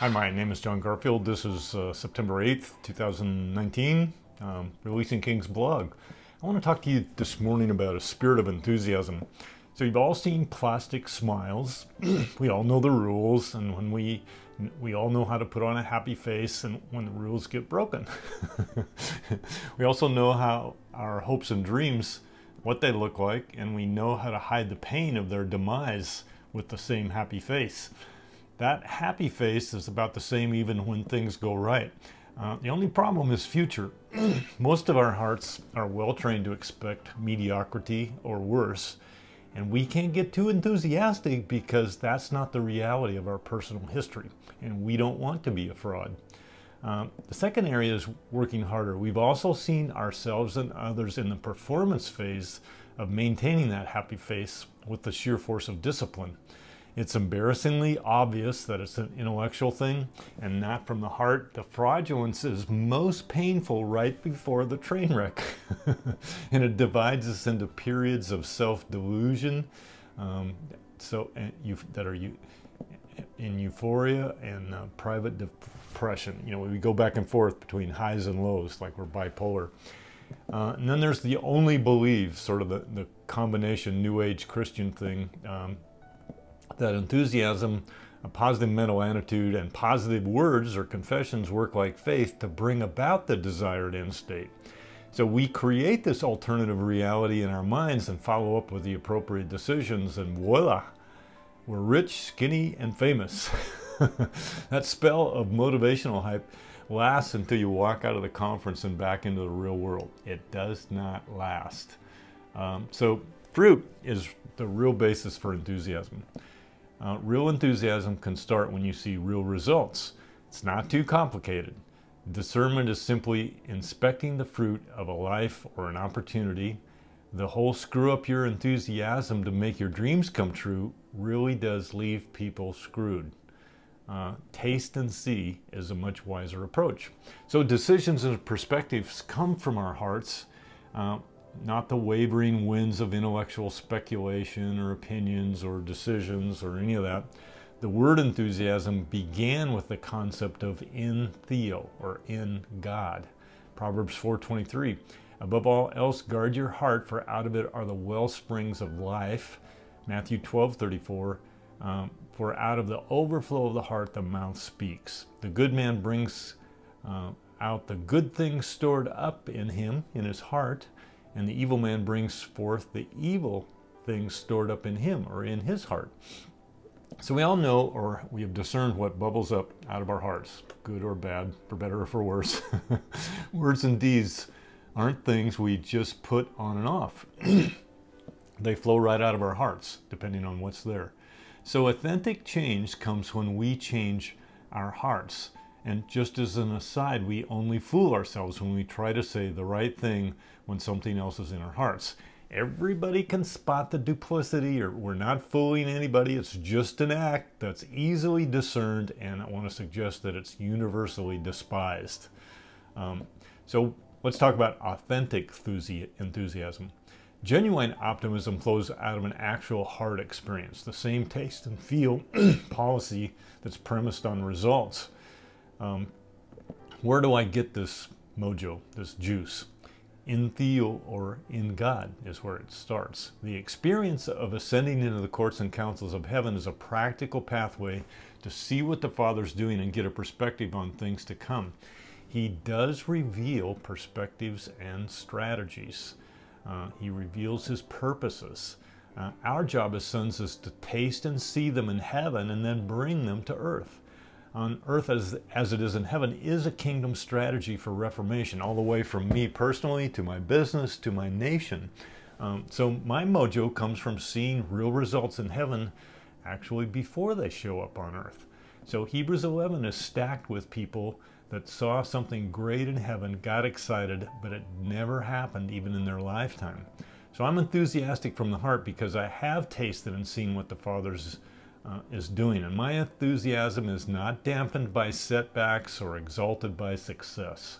Hi, my name is John Garfield. This is uh, September 8th, 2019, um, Releasing King's blog. I want to talk to you this morning about a spirit of enthusiasm. So you've all seen plastic smiles. we all know the rules, and when we we all know how to put on a happy face and when the rules get broken. we also know how our hopes and dreams what they look like, and we know how to hide the pain of their demise with the same happy face. That happy face is about the same even when things go right. Uh, the only problem is future. Most of our hearts are well trained to expect mediocrity or worse, and we can't get too enthusiastic because that's not the reality of our personal history, and we don't want to be a fraud. Um, the second area is working harder. We've also seen ourselves and others in the performance phase of maintaining that happy face with the sheer force of discipline. It's embarrassingly obvious that it's an intellectual thing and not from the heart. The fraudulence is most painful right before the train wreck. and it divides us into periods of self-delusion um, so that are you in euphoria and uh, private depression. You know, we go back and forth between highs and lows like we're bipolar. Uh, and then there's the only believe, sort of the, the combination New Age Christian thing. Um, that enthusiasm, a positive mental attitude, and positive words or confessions work like faith to bring about the desired end state. So we create this alternative reality in our minds and follow up with the appropriate decisions, and voila, we're rich, skinny, and famous. that spell of motivational hype lasts until you walk out of the conference and back into the real world. It does not last. Um, so, fruit is the real basis for enthusiasm. Uh, real enthusiasm can start when you see real results. It's not too complicated. Discernment is simply inspecting the fruit of a life or an opportunity. The whole screw up your enthusiasm to make your dreams come true really does leave people screwed. Uh, taste and see is a much wiser approach. So decisions and perspectives come from our hearts. Uh, not the wavering winds of intellectual speculation or opinions or decisions or any of that. The word enthusiasm began with the concept of in theo or in God. Proverbs 4:23. Above all else guard your heart for out of it are the well springs of life. Matthew 12:34. Um, for out of the overflow of the heart the mouth speaks. The good man brings uh, out the good things stored up in him in his heart and the evil man brings forth the evil things stored up in him or in his heart. So we all know or we have discerned what bubbles up out of our hearts, good or bad, for better or for worse. Words and deeds aren't things we just put on and off. they flow right out of our hearts, depending on what's there. So authentic change comes when we change our hearts. And just as an aside, we only fool ourselves when we try to say the right thing when something else is in our hearts. Everybody can spot the duplicity, or we're not fooling anybody. It's just an act that's easily discerned, and I want to suggest that it's universally despised. Um, so let's talk about authentic enthusiasm. Genuine optimism flows out of an actual heart experience, the same taste and feel policy that's premised on results. Um, where do I get this mojo, this juice? In Theo or in God is where it starts. The experience of ascending into the courts and councils of heaven is a practical pathway to see what the Father's doing and get a perspective on things to come. He does reveal perspectives and strategies. Uh, he reveals his purposes. Uh, our job as sons is to taste and see them in heaven and then bring them to earth on earth as, as it is in heaven is a kingdom strategy for reformation, all the way from me personally to my business to my nation. Um, so my mojo comes from seeing real results in heaven actually before they show up on earth. So Hebrews 11 is stacked with people that saw something great in heaven, got excited, but it never happened even in their lifetime. So I'm enthusiastic from the heart because I have tasted and seen what the Father's uh, is doing. And my enthusiasm is not dampened by setbacks or exalted by success.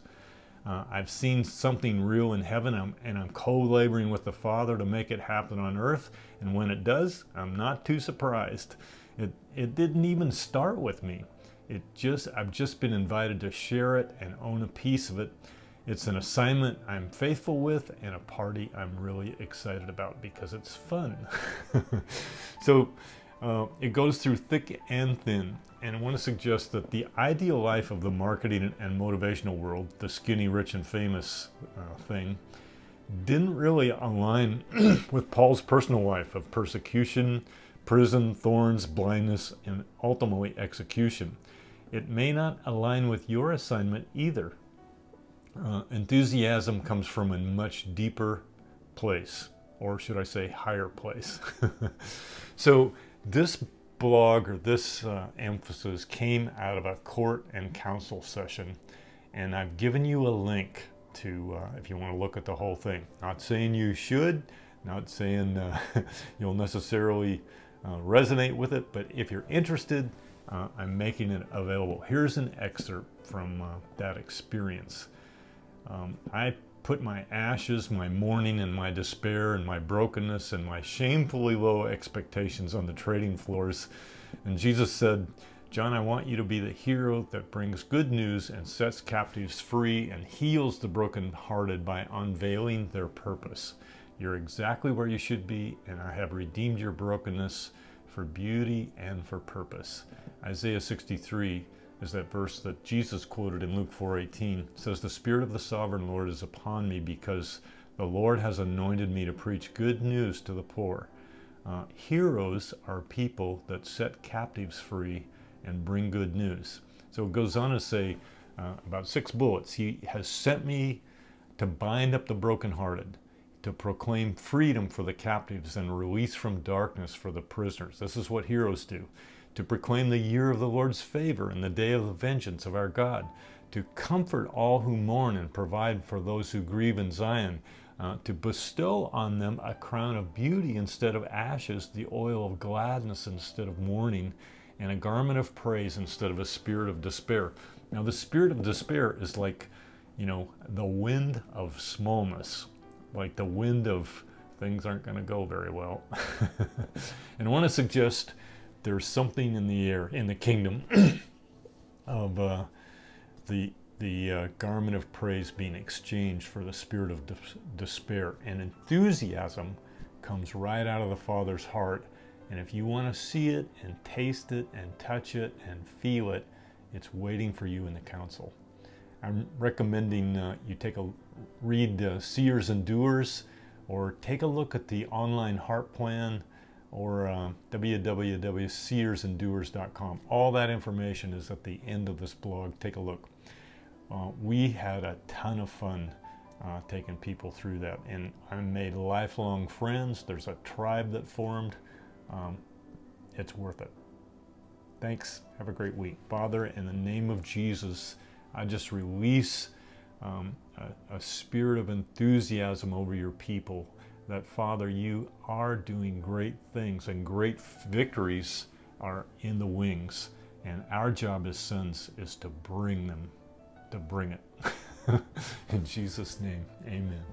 Uh, I've seen something real in heaven I'm, and I'm co-laboring with the Father to make it happen on earth. And when it does, I'm not too surprised. It, it didn't even start with me. It just I've just been invited to share it and own a piece of it. It's an assignment I'm faithful with and a party I'm really excited about because it's fun. so uh, it goes through thick and thin. And I want to suggest that the ideal life of the marketing and motivational world, the skinny, rich, and famous uh, thing, didn't really align with Paul's personal life of persecution, prison, thorns, blindness, and ultimately execution. It may not align with your assignment either. Uh, enthusiasm comes from a much deeper place, or should I say, higher place. so, this blog or this uh, emphasis came out of a court and counsel session, and I've given you a link to uh, if you want to look at the whole thing. Not saying you should, not saying uh, you'll necessarily uh, resonate with it, but if you're interested, uh, I'm making it available. Here's an excerpt from uh, that experience. Um, I put my ashes, my mourning, and my despair, and my brokenness, and my shamefully low expectations on the trading floors. And Jesus said, John, I want you to be the hero that brings good news and sets captives free and heals the brokenhearted by unveiling their purpose. You're exactly where you should be, and I have redeemed your brokenness for beauty and for purpose. Isaiah 63 is that verse that Jesus quoted in Luke 4:18 says the spirit of the sovereign Lord is upon me because the Lord has anointed me to preach good news to the poor. Uh, heroes are people that set captives free and bring good news. So it goes on to say uh, about six bullets. He has sent me to bind up the brokenhearted, to proclaim freedom for the captives and release from darkness for the prisoners. This is what heroes do to proclaim the year of the Lord's favor and the day of the vengeance of our God, to comfort all who mourn and provide for those who grieve in Zion, uh, to bestow on them a crown of beauty instead of ashes, the oil of gladness instead of mourning, and a garment of praise instead of a spirit of despair. Now, the spirit of despair is like, you know, the wind of smallness, like the wind of things aren't going to go very well. and I want to suggest there's something in the air, in the kingdom, of uh, the the uh, garment of praise being exchanged for the spirit of de- despair. And enthusiasm comes right out of the Father's heart. And if you want to see it and taste it and touch it and feel it, it's waiting for you in the council. I'm recommending uh, you take a read uh, Seers and Doers or take a look at the online heart plan or uh, www.seersanddoers.com. All that information is at the end of this blog. Take a look. Uh, we had a ton of fun uh, taking people through that, and I made lifelong friends. There's a tribe that formed. Um, it's worth it. Thanks. Have a great week. Father, in the name of Jesus, I just release um, a, a spirit of enthusiasm over your people that, Father, you are doing great things and great victories are in the wings. And our job as sons is to bring them, to bring it. in Jesus' name, amen.